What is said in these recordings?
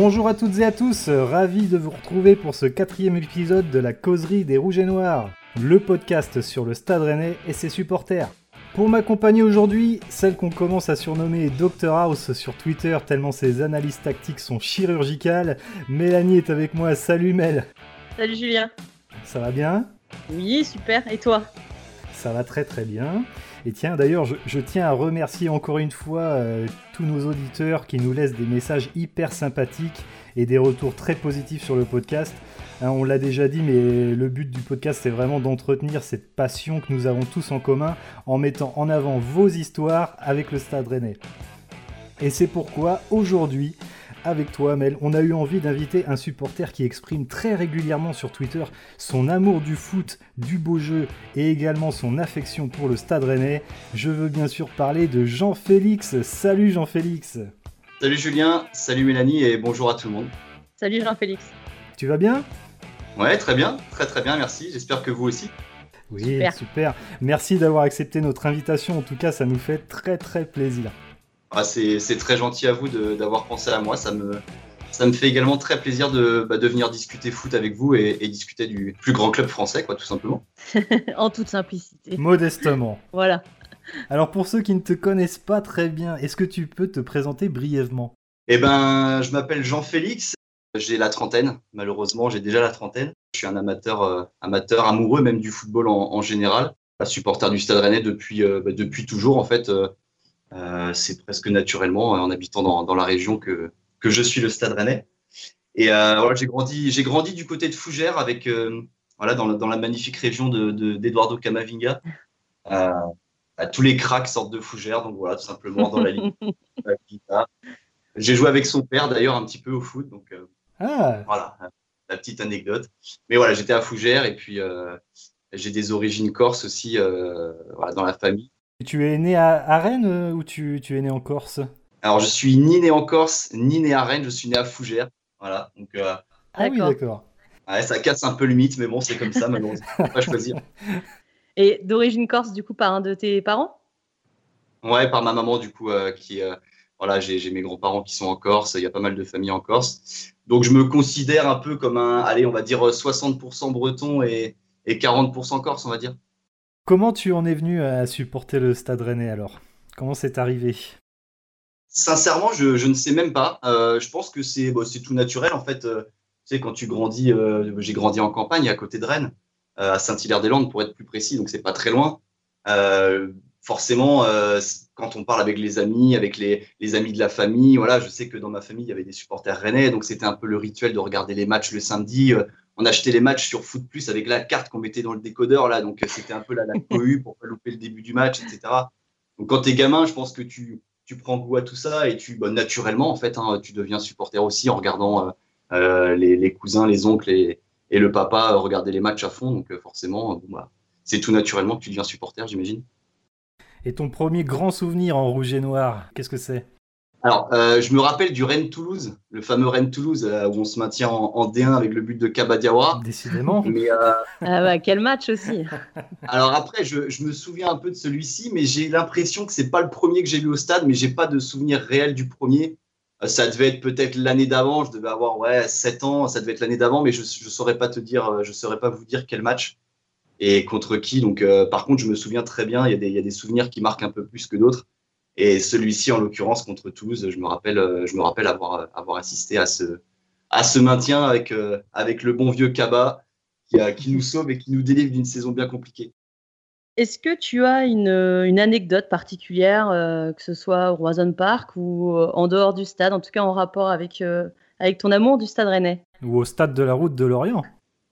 Bonjour à toutes et à tous, ravi de vous retrouver pour ce quatrième épisode de la causerie des Rouges et Noirs, le podcast sur le Stade Rennais et ses supporters. Pour m'accompagner aujourd'hui, celle qu'on commence à surnommer Dr House sur Twitter tellement ses analyses tactiques sont chirurgicales, Mélanie est avec moi, salut Mel. Salut Julien. Ça va bien? Oui, super, et toi? Ça va très très bien. Et tiens, d'ailleurs, je, tiens à remercier encore une fois euh, tous nos auditeurs qui nous laissent des messages hyper sympathiques et des retours très positifs sur le podcast. Hein, on l'a déjà dit, mais le but du podcast, c'est vraiment d'entretenir cette passion que nous avons tous en commun en mettant en avant vos histoires avec le Stade Rennais. Et c'est pourquoi aujourd'hui, avec toi, Mel. On a eu envie d'inviter un supporter qui exprime très régulièrement sur Twitter son amour du foot, du beau jeu et également son affection pour le Stade Rennais. Je veux bien sûr parler de Jean-Félix. Salut Jean-Félix. Salut Julien, salut Mélanie et bonjour à tout le monde. Salut Jean-Félix. Tu vas bien? Ouais, très bien, très très bien, merci. J'espère que vous aussi. Oui, super. super. Merci d'avoir accepté notre invitation. En tout cas, ça nous fait très très plaisir. Ah, c'est très gentil à vous d'avoir pensé à moi. Ça me, ça me fait également très plaisir de, bah, de venir discuter foot avec vous et, discuter du plus grand club français, quoi, tout simplement. en toute simplicité. Modestement. voilà. Alors pour ceux qui ne te connaissent pas très bien, est-ce que tu peux te présenter brièvement? Eh ben, je m'appelle Jean-Félix. J'ai la trentaine, malheureusement, j'ai déjà la trentaine. Je suis un amateur, euh, amateur amoureux même du football en, général, un supporter du Stade Rennais depuis, euh, bah, depuis toujours en fait. Euh, c'est presque naturellement en habitant dans, la région que, que je suis le Stade Rennais. Et euh, voilà, j'ai grandi, j'ai grandi du côté de Fougères avec euh, voilà dans la, dans la, magnifique région de, d'Eduardo Camavinga. tous les cracks sortent de Fougères, donc voilà, tout simplement dans la ligue. j'ai joué avec son père d'ailleurs un petit peu au foot, donc ah. voilà, la petite anecdote. Mais voilà, j'étais à Fougères et puis j'ai des origines corses aussi voilà, dans la famille. Tu es né à, Rennes euh, ou tu, es né en Corse? Alors, je suis ni né en Corse, ni né à Rennes, je suis né à Fougères. Voilà. Donc, euh, ah oui, d'accord. ça casse un peu le mythe, mais bon, c'est comme ça, maintenant, on peut pas choisir. Et d'origine corse, du coup, par un de tes parents? Ouais, par ma maman, du coup, euh, qui. voilà, j'ai mes grands-parents qui sont en Corse, il y a pas mal de familles en Corse. Donc, je me considère un peu comme un, allez, on va dire 60% breton et, et 40% corse, on va dire. Comment tu en es venu à supporter le Stade Rennais alors? Comment c'est arrivé? Sincèrement, je, ne sais même pas. Euh, je pense que c'est tout naturel en fait. Euh, tu sais, quand tu grandis, euh, j'ai grandi en campagne à côté de Rennes, à Saint-Hilaire-des-Landes pour être plus précis, donc c'est pas très loin. forcément, quand on parle avec les amis, avec les, les, amis de la famille, voilà, je sais que dans ma famille il y avait des supporters rennais, donc c'était un peu le rituel de regarder les matchs le samedi on achetait les matchs sur Foot Plus avec la carte qu'on mettait dans le décodeur là, donc c'était un peu la, cohue pour pas louper le début du match, etc. Donc quand tu es gamin, je pense que tu, tu prends goût à tout ça et tu bah, naturellement en fait, hein, tu deviens supporter aussi en regardant euh, euh, les, cousins, les oncles et, le papa regarder les matchs à fond. Donc euh, forcément, bah, c'est tout naturellement que tu deviens supporter, j'imagine. Et ton premier grand souvenir en rouge et noir, qu'est-ce que c'est? Alors, euh, je me rappelle du Rennes-Toulouse, le fameux Rennes-Toulouse, euh, où on se maintient en, D1 avec le but de Kabadiawa. Décidément. Mais, euh, ah bah, quel match aussi. Alors après, je, me souviens un peu de celui-ci, mais j'ai l'impression que c'est pas le premier que j'ai vu au stade, mais j'ai pas de souvenir réel du premier. ça devait être peut-être l'année d'avant, je devais avoir ouais, 7 ans, ça devait être l'année d'avant, mais je ne saurais pas te dire, je saurais pas vous dire quel match et contre qui. Donc, par contre, je me souviens très bien, il y, y, a des souvenirs qui marquent un peu plus que d'autres. Et celui-ci, en l'occurrence, contre Toulouse, je me rappelle, euh, je me rappelle avoir, avoir assisté à ce, à ce maintien avec, euh, avec le bon vieux Kaba qui, qui nous sauve et qui nous délivre d'une saison bien compliquée. Est-ce que tu as une, une anecdote particulière, euh, que ce soit au Roison Park ou en dehors du stade, en tout cas en rapport avec, avec ton amour du stade rennais? Ou au stade de la route de Lorient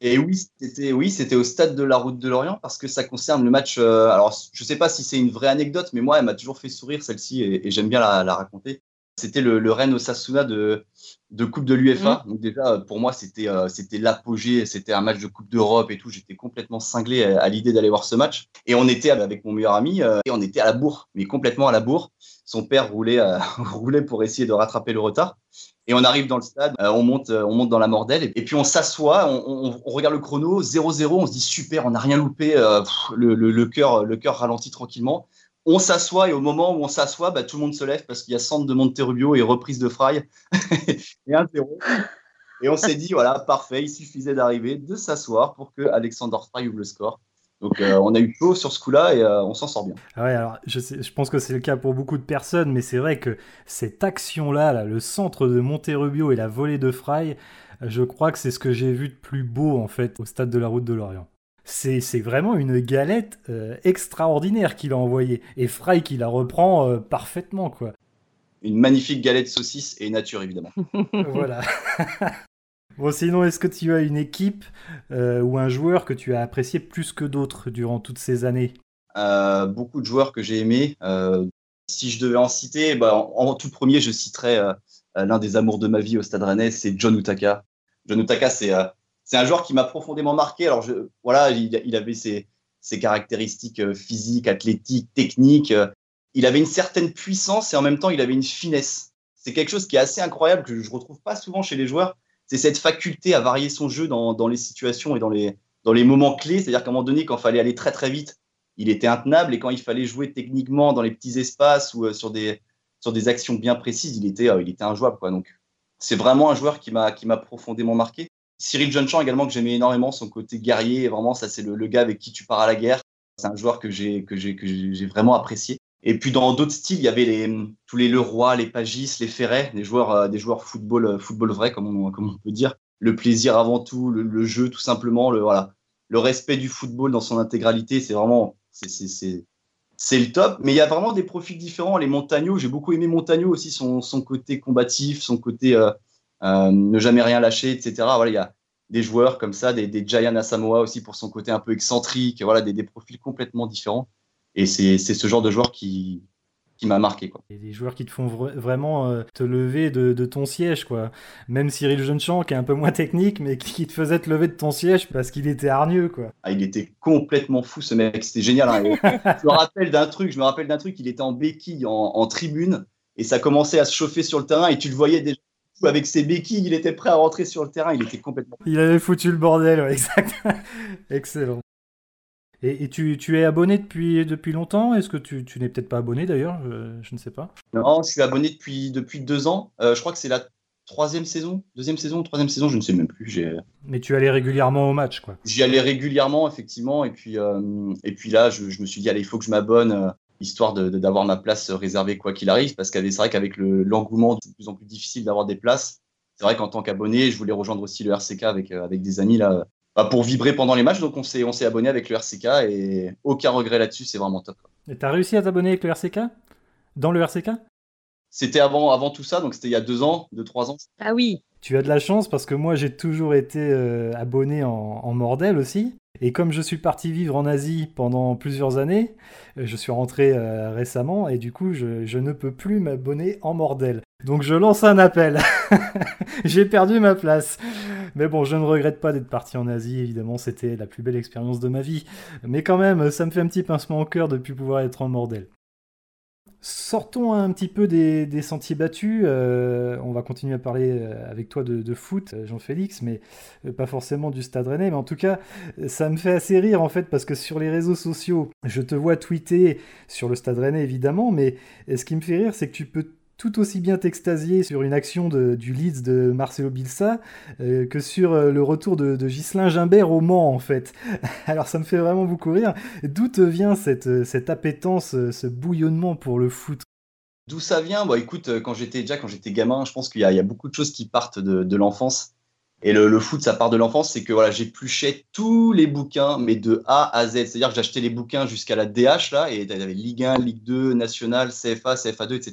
et oui, c'était oui, c'était au stade de la Route de Lorient parce que ça concerne le match. Euh, alors, je sais pas si c'est une vraie anecdote, mais moi, elle m'a toujours fait sourire celle-ci et, j'aime bien la, raconter. C'était le, le Rennes Osasuna de, de Coupe de l'UFA. Mmh. Donc déjà, pour moi, c'était euh, c'était l'apogée. C'était un match de Coupe d'Europe et tout. J'étais complètement cinglé à, l'idée d'aller voir ce match. Et on était avec mon meilleur ami euh, et on était à la bourre, mais complètement à la bourre. Son père roulait roulait pour essayer de rattraper le retard. Et on arrive dans le stade, euh, on, monte, euh, on monte dans la mordelle, et, puis on s'assoit, on, regarde le chrono, 0-0, on se dit super, on n'a rien loupé, euh, le, cœur, le cœur ralentit tranquillement. on s'assoit et au moment où on s'assoit, bah, tout le monde se lève parce qu'il y a centre de Monterubio et reprise de Fry et un. Et on s'est dit, voilà, parfait, il suffisait d'arriver, de s'asseoir pour que Alexander Fry ouvre le score. Donc euh, on a eu chaud sur ce coup-là et euh, on s'en sort bien. Ah ouais, alors je, je pense que c'est le cas pour beaucoup de personnes, mais c'est vrai que cette action-là, là, le centre de Monterubio et la volée de Fry, je crois que c'est ce que j'ai vu de plus beau en fait au stade de la route de Lorient. C'est vraiment une galette euh, extraordinaire qu'il a envoyée et Fry qui la reprend parfaitement quoi. Une magnifique galette saucisse et nature évidemment. voilà. Bon, sinon, est-ce que tu as une équipe euh, ou un joueur que tu as apprécié plus que d'autres durant toutes ces années? Euh, Beaucoup de joueurs que j'ai aimés. Euh, si je devais en citer, bah, en, tout premier, je citerais l'un des amours de ma vie au Stade Rennais, c'est John Utaka. John Utaka, c'est un joueur qui m'a profondément marqué. Alors, voilà, il, avait ses, caractéristiques physiques, athlétiques, techniques. Il avait une certaine puissance et en même temps, il avait une finesse. C'est quelque chose qui est assez incroyable que je ne retrouve pas souvent chez les joueurs c'est cette faculté à varier son jeu dans, les situations et dans les, moments clés. C'est-à-dire qu'à un moment donné, quand il fallait aller très très vite, il était intenable et quand il fallait jouer techniquement dans les petits espaces ou euh, sur, des, actions bien précises, il était, euh, il était injouable. Quoi. Donc, c'est vraiment un joueur qui m'a, profondément marqué. Cyril Johnchamp également que j'aimais énormément, son côté guerrier, vraiment ça c'est le, le, gars avec qui tu pars à la guerre. C'est un joueur que j'ai vraiment apprécié. Et puis dans d'autres styles, il y avait tous les Leroy, les Pagis, les Ferret, des joueurs, euh, des joueurs football, euh, football vrai, comme on, peut dire. Le plaisir avant tout, le, jeu tout simplement, le, respect du football dans son intégralité, c'est vraiment, c'est le top. Mais il y a vraiment des profils différents. Les Montagno, j'ai beaucoup aimé Montagno aussi, son, côté combatif, son côté euh, ne jamais rien lâcher, etc. Voilà, il y a des joueurs comme ça, des, des Giant Asamoah aussi pour son côté un peu excentrique, voilà, des profils complètement différents. Et c'est ce genre de joueur qui, qui m'a marqué. Quoi. Et des joueurs qui te font vraiment euh, te lever de, de, ton siège. quoi. Même Cyril Jeunechamp, qui est un peu moins technique, mais qui te faisait te lever de ton siège parce qu'il était hargneux. quoi. Ah, il était complètement fou ce mec, c'était génial. Hein. je me rappelle d'un truc, je me rappelle d'un truc, il était en béquille, en, tribune, et ça commençait à se chauffer sur le terrain, et tu le voyais déjà avec ses béquilles, il était prêt à rentrer sur le terrain, il était complètement... Il avait foutu le bordel, ouais, exact. Excellent. Et, tu, tu, es abonné depuis, depuis longtemps? Est-ce que tu, tu n'es peut-être pas abonné d'ailleurs? Je, ne sais pas. Non, je suis abonné depuis, depuis deux ans. Euh, je crois que c'est la troisième saison, deuxième saison, troisième saison, je ne sais même plus. Mais tu allais régulièrement au match, quoi. J'y allais régulièrement, effectivement. Et puis, euh, et puis là, je, je, me suis dit, allez, il faut que je m'abonne, euh, histoire d'avoir de, ma place réservée quoi qu'il arrive. Parce que c'est vrai qu'avec l'engouement, c'est de plus en plus difficile d'avoir des places. C'est vrai qu'en tant qu'abonné, je voulais rejoindre aussi le RCK avec, avec des amis là, pour vibrer pendant les matchs. Donc on s'est, on s'est abonné avec le RCK et aucun regret là-dessus, c'est vraiment top. Et t'as réussi à t'abonner avec le RCK Dans le RCK C'était avant, avant tout ça, donc c'était il y a deux ans, deux, trois ans. Ah oui Tu as de la chance parce que moi j'ai toujours été euh, abonné en, en Mordel aussi. Et comme je suis parti vivre en Asie pendant plusieurs années, euh, je suis rentré euh, récemment et du coup je, je ne peux plus m'abonner en Mordel. Donc je lance un appel. J'ai perdu ma place. Mais bon, je ne regrette pas d'être parti en Asie, évidemment, c'était la plus belle expérience de ma vie. Mais quand même, ça me fait un petit pincement au cœur de plus pouvoir être en Mordel. Sortons un petit peu des, sentiers battus. Euh, on va continuer à parler euh, avec toi de, foot, euh, Jean-Félix, mais pas forcément du Stade Rennais. Mais en tout cas, ça me fait assez rire en fait parce que sur les réseaux sociaux, je te vois tweeter sur le Stade Rennais évidemment, mais ce qui me fait rire, c'est que tu peux tout aussi bien t'extasier sur une action du Leeds de Marcelo Bilsa que sur le retour de, de Ghislain Gimbert au Mans en fait. Alors ça me fait vraiment beaucoup rire. D'où te vient cette, cette appétence, ce bouillonnement pour le foot? D'où ça vient? Bon, écoute, quand j'étais déjà quand j'étais gamin, je pense qu'il y, a beaucoup de choses qui partent de, l'enfance. Et le, foot, ça part de l'enfance, c'est que voilà, j'épluchais tous les bouquins, mais de A à Z. C'est-à-dire que j'achetais les bouquins jusqu'à la DH là, et il y avait Ligue 1, Ligue 2, National, CFA, CFA2, etc.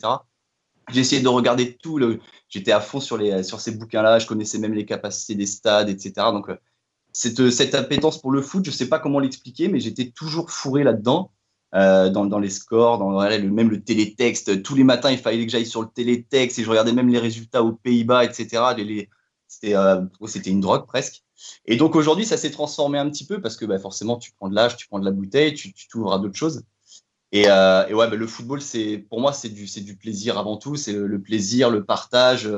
J'ai essayé de regarder tout. Le... J'étais à fond sur, les, sur ces bouquins-là. Je connaissais même les capacités des stades, etc. Donc, euh, cette, cette appétence pour le foot, je ne sais pas comment l'expliquer, mais j'étais toujours fourré là-dedans. Euh, dans, dans, les scores, dans même le télétexte. Tous les matins, il fallait que j'aille sur le télétexte et je regardais même les résultats aux Pays-Bas, etc. Euh, c'était une drogue presque. Et donc aujourd'hui, ça s'est transformé un petit peu parce que bah, forcément, tu prends de l'âge, tu prends de la bouteille, tu t'ouvres à d'autres choses. Euh, et, ouais, bah, le football, c'est pour moi, c'est du, plaisir avant tout. C'est le, plaisir, le partage.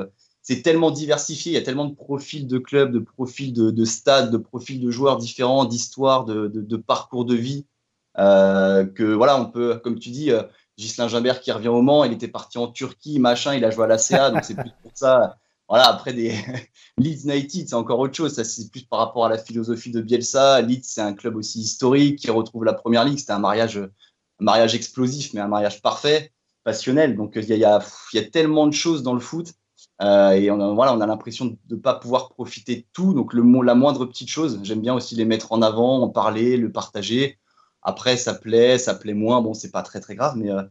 C'est tellement diversifié. Il y a tellement de profils de clubs, de profils de, de stades, de profils de joueurs différents, d'histoires, de, parcours de vie. que voilà, on peut, comme tu dis, Gislain Gimbert qui revient au Mans, il était parti en Turquie, machin, il a joué à la CA, donc c'est plus pour ça. Voilà, après des Leeds United, c'est encore autre chose. Ça, c'est plus par rapport à la philosophie de Bielsa. Leeds, c'est un club aussi historique qui retrouve la première ligue. C'était un mariage, un mariage explosif, mais un mariage parfait, passionnel. Donc, il y a, y, a, y a, tellement de choses dans le foot. Euh, et on a, voilà, on a l'impression de ne pas pouvoir profiter de tout. Donc, le, la moindre petite chose, j'aime bien aussi les mettre en avant, en parler, le partager. Après, ça plaît, ça plaît moins. Bon, c'est pas très très grave, mais euh,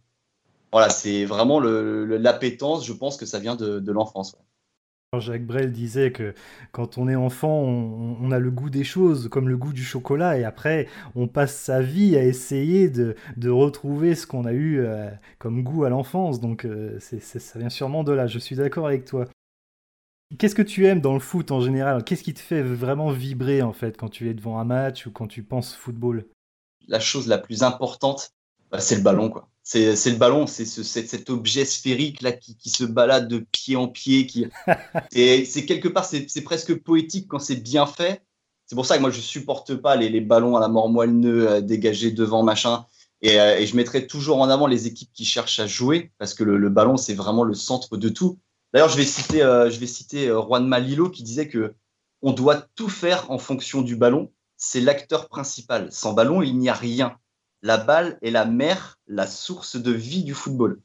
voilà, c'est vraiment l'appétence. Je pense que ça vient de, de l'enfance. Jacques Brel disait que quand on est enfant, on, a le goût des choses, comme le goût du chocolat, et après, on passe sa vie à essayer de, retrouver ce qu'on a eu euh, comme goût à l'enfance. Donc, euh, ça vient sûrement de là. Je suis d'accord avec toi. Qu'est-ce que tu aimes dans le foot en général? Qu'est-ce qui te fait vraiment vibrer en fait quand tu es devant un match ou quand tu penses football? La chose la plus importante, bah, c'est le ballon. quoi. C'est le ballon, c'est ce, cet objet sphérique là qui, qui, se balade de pied en pied. Qui... c'est quelque part, c'est presque poétique quand c'est bien fait. C'est pour ça que moi, je supporte pas les, les ballons à la mort moelleux euh, dégagés devant, machin. Et, euh, et, je mettrai toujours en avant les équipes qui cherchent à jouer parce que le, le ballon, c'est vraiment le centre de tout. D'ailleurs, je vais citer, euh, je vais citer Juan Malilo qui disait que on doit tout faire en fonction du ballon c'est l'acteur principal. Sans ballon, il n'y a rien. La balle est la mère, la source de vie du football.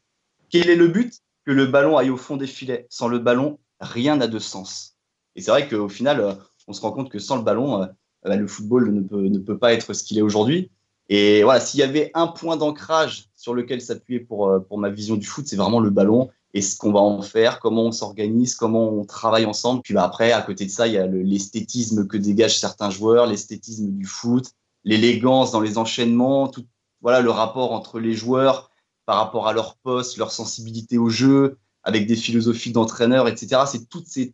Quel est le but? Que le ballon aille au fond des filets. Sans le ballon, rien n'a de sens. Et c'est vrai qu'au final, euh, on se rend compte que sans le ballon, euh, bah, le football ne peut, ne peut pas être ce qu'il est aujourd'hui. Et voilà, s'il y avait un point d'ancrage sur lequel s'appuyer pour, euh, pour ma vision du foot, c'est vraiment le ballon et ce qu'on va en faire, comment on s'organise, comment on travaille ensemble. Puis bah, après, à côté de ça, il y a l'esthétisme que dégagent certains joueurs, l'esthétisme du foot, l'élégance dans les enchaînements, tout, voilà, le rapport entre les joueurs par rapport à leur poste, leur sensibilité au jeu, avec des philosophies d'entraîneur, etc. C'est toutes ces,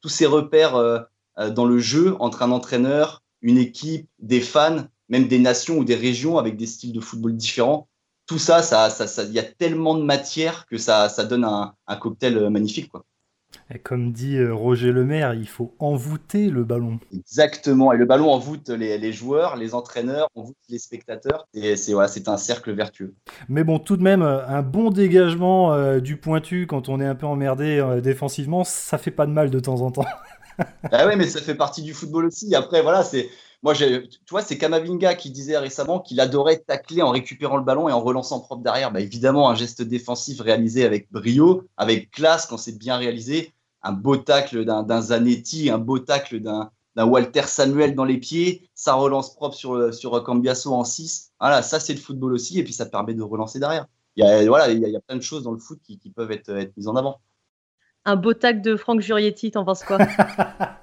tous ces repères euh, euh, dans le jeu entre un entraîneur, une équipe, des fans, même des nations ou des régions avec des styles de football différents tout ça, ça, ça, il y a tellement de matière que ça, ça donne un, cocktail euh, magnifique, quoi. Et comme dit euh, Roger Lemaire, il faut envoûter le ballon. Exactement. Et le ballon envoûte les, les joueurs, les entraîneurs, envoûte les spectateurs. Et c'est un cercle vertueux. Mais bon, tout de même, euh, un bon dégagement du pointu quand on est un peu emmerdé défensivement, ça fait pas de mal de temps en temps. ah ouais, mais ça fait partie du football aussi. Après, voilà, c'est moi, tu vois, c'est Kamavinga qui disait récemment qu'il adorait tacler en récupérant le ballon et en relançant propre derrière. Bah, évidemment, un geste défensif réalisé avec brio, avec classe quand c'est bien réalisé. Un beau tacle d'un Zanetti, un beau tacle d'un Walter Samuel dans les pieds, ça relance propre sur, sur Cambiasso en 6. Voilà, ça c'est le football aussi, et puis ça permet de relancer derrière. Il y a, voilà, il y a, plein de choses dans le foot qui, qui peuvent être, être mises en avant un beau tac de Franck Jurietti, t'en penses quoi?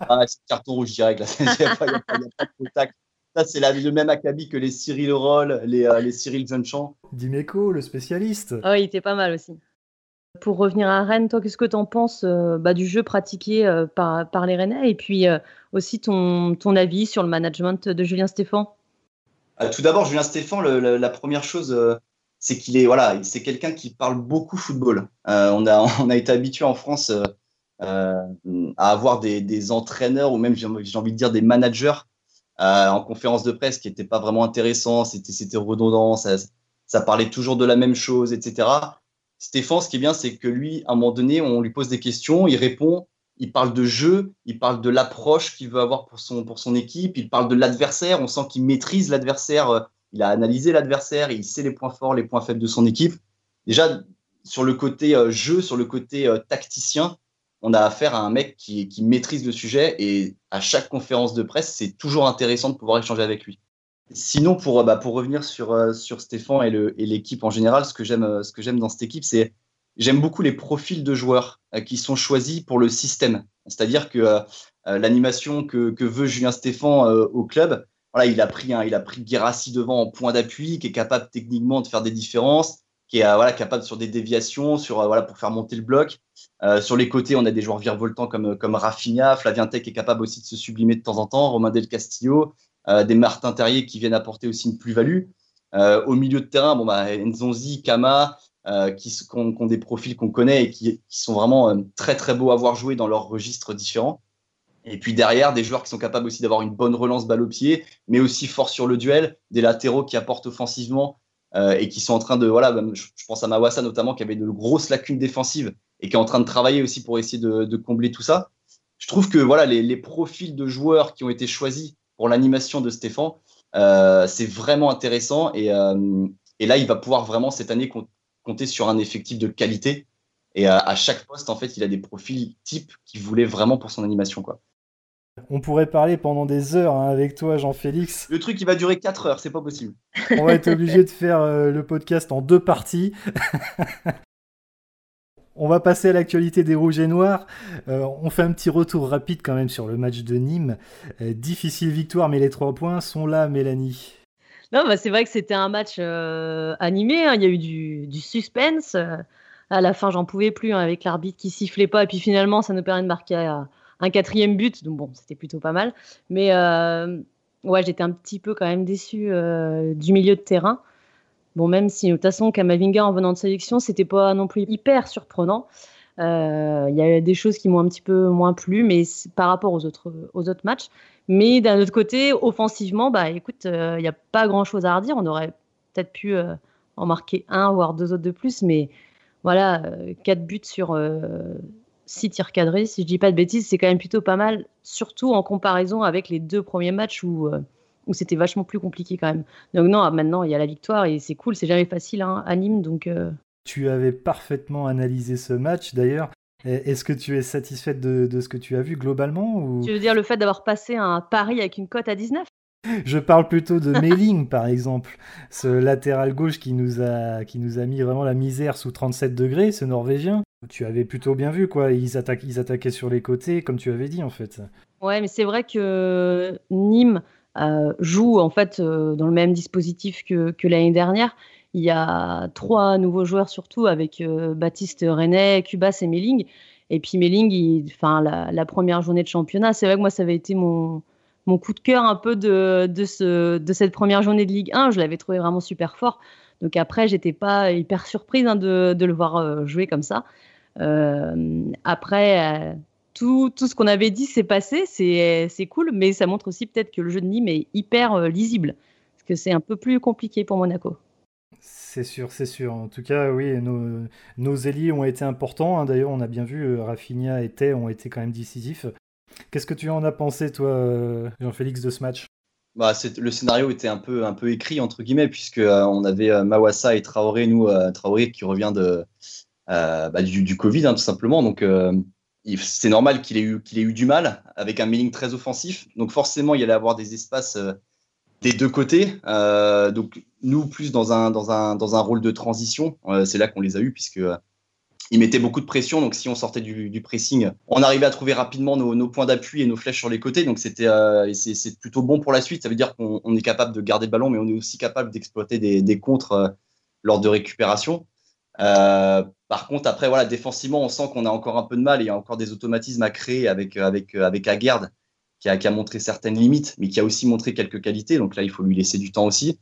Ah, C'est carton rouge direct. Là. Il n'y a, pas de beau tac. Ça, c'est le même acabit que les Cyril Roll, les, euh, les Cyril Jeunechamp. Dimeco, le spécialiste. Ah il était pas mal aussi. Pour revenir à Rennes, toi, qu'est-ce que tu en penses euh, bah, du jeu pratiqué euh, par, les Rennais et puis aussi ton, avis sur le management de Julien Stéphan Tout d'abord, Julien Stéphan, la première chose c'est qu'il est voilà, c'est quelqu'un qui parle beaucoup football. Euh, on a été habitué en France euh, euh, à avoir des, entraîneurs ou même j'ai envie de dire des managers en conférence de presse qui n'étaient pas vraiment intéressants, c'était redondant, ça parlait toujours de la même chose, etc. Stéphane, ce qui est bien, c'est que lui, à un moment donné, on lui pose des questions, il répond, il parle de jeu, il parle de l'approche qu'il veut avoir pour son, équipe, il parle de l'adversaire, on sent qu'il maîtrise l'adversaire il a analysé l'adversaire, il sait les points forts, les points faibles de son équipe. Déjà, sur le côté euh, jeu, sur le côté euh, tacticien, on a affaire à un mec qui, maîtrise le sujet et à chaque conférence de presse, c'est toujours intéressant de pouvoir échanger avec lui. Sinon, pour, bah, pour revenir sur, euh, sur Stéphane et l'équipe en général, ce que j'aime dans cette équipe, c'est j'aime beaucoup les profils de joueurs qui sont choisis pour le système. C'est-à-dire que l'animation que, que, veut Julien Stéphane au club, il a pris, un, il a pris Guérassi devant en point d'appui, qui est capable techniquement de faire des différences, qui est euh, voilà, capable sur des déviations, sur, euh, voilà, pour faire monter le bloc. Euh, sur les côtés, on a des joueurs virevoltants comme, comme Rafinha, Flavien Tech est capable aussi de se sublimer de temps en temps, Romain Del Castillo, des Martin Terrier qui viennent apporter aussi une plus-value. au milieu de terrain, bon, bah, Nzonzi, Kama, qui, ont, des profils qu'on connaît et qui, sont vraiment très très beaux à voir jouer dans leurs registres différents. Et puis derrière, des joueurs qui sont capables aussi d'avoir une bonne relance balle au pied, mais aussi fort sur le duel, des latéraux qui apportent offensivement euh, et qui sont en train de, voilà, je, pense à Mawassa notamment, qui avait de grosses lacunes défensives et qui est en train de travailler aussi pour essayer de, combler tout ça. Je trouve que voilà, les, profils de joueurs qui ont été choisis pour l'animation de Stéphane, euh, c'est vraiment intéressant et, euh, et, là, il va pouvoir vraiment cette année compter sur un effectif de qualité. Et à, à chaque poste, en fait, il a des profils types qu'il voulait vraiment pour son animation, quoi. On pourrait parler pendant des heures hein, avec toi, Jean-Félix. Le truc, il va durer 4 heures, c'est pas possible. On va être obligé de faire euh, le podcast en deux parties. on va passer à l'actualité des Rouges et Noirs. Euh, on fait un petit retour rapide quand même sur le match de Nîmes. Euh, difficile victoire, mais les trois points sont là, Mélanie. Non, bah c'est vrai que c'était un match animé. Hein. Il y a eu du, suspense. À la fin, j'en pouvais plus hein, avec l'arbitre qui sifflait pas. Et puis finalement, ça nous permet de marquer un quatrième but, donc bon, c'était plutôt pas mal. Mais euh, ouais, j'étais un petit peu quand même déçu euh, du milieu de terrain. Bon, même si de toute façon, Kamavinga en venant de sélection, c'était pas non plus hyper surprenant. Euh, il y a des choses qui m'ont un petit peu moins plu, mais par rapport aux autres, aux autres matchs. Mais d'un autre côté, offensivement, bah écoute, il n'y a pas grand chose à redire. On aurait peut-être pu en marquer un, voire deux autres de plus, mais voilà, quatre buts sur, 6 tirs cadrés, si je dis pas de bêtises, c'est quand même plutôt pas mal, surtout en comparaison avec les deux premiers matchs où, euh, où c'était vachement plus compliqué quand même. Donc non, maintenant il y a la victoire et c'est cool, c'est jamais facile hein, à Nîmes. Donc, euh. Tu avais parfaitement analysé ce match d'ailleurs. Est-ce que tu es satisfaite de, de, ce que tu as vu globalement ou... Tu veux dire le fait d'avoir passé un pari avec une cote à 19 je parle plutôt de Mailing, par exemple, ce latéral gauche qui nous, a, qui nous a mis vraiment la misère sous 37 degrés, ce Norvégien. Tu avais plutôt bien vu, quoi. Ils, ils attaquaient sur les côtés, comme tu avais dit, en fait. Ouais, mais c'est vrai que Nîmes euh, joue, en fait, euh, dans le même dispositif que, l'année dernière. Il y a trois nouveaux joueurs, surtout, avec euh, Baptiste René, Cubas et Melling. Et puis Melling, la, la, première journée de championnat, c'est vrai que moi, ça avait été mon, coup de cœur un peu de, ce, de cette première journée de Ligue 1. Je l'avais trouvé vraiment super fort. Donc après, j'étais pas hyper surprise hein, de, de, le voir jouer comme ça. Après, tout, tout, ce qu'on avait dit s'est passé, c'est cool, mais ça montre aussi peut-être que le jeu de Nîmes est hyper lisible, parce que c'est un peu plus compliqué pour Monaco. C'est sûr, c'est sûr. En tout cas, oui, nos, nos ont été importants. Hein. D'ailleurs, on a bien vu, Rafinha et Tay ont été quand même décisifs. Qu'est-ce que tu en as pensé, toi, euh, Jean-Félix, de ce match? Bah, le scénario était un peu, un peu écrit, entre guillemets, puisque euh, on avait euh, Mawassa et Traoré, nous, Traoré qui revient de, bah, du, Covid, hein, tout simplement. Donc, c'est normal qu'il ait, eu, ait eu du mal avec un mailing très offensif. Donc, forcément, il allait avoir des espaces des deux côtés. donc, nous, plus dans un, dans un, dans un rôle de transition, c'est là qu'on les a eus, puisque il mettait beaucoup de pression. Donc, si on sortait du, pressing, on arrivait à trouver rapidement nos, points d'appui et nos flèches sur les côtés. Donc, c'était euh, c'est plutôt bon pour la suite. Ça veut dire qu'on est capable de garder le ballon, mais on est aussi capable d'exploiter des, contres euh, lors de récupération. Euh, par contre, après, voilà, défensivement, on sent qu'on a encore un peu de mal et il y a encore des automatismes à créer avec, avec, avec Aguerd, qui a, qui a montré certaines limites, mais qui a aussi montré quelques qualités. Donc là, il faut lui laisser du temps aussi.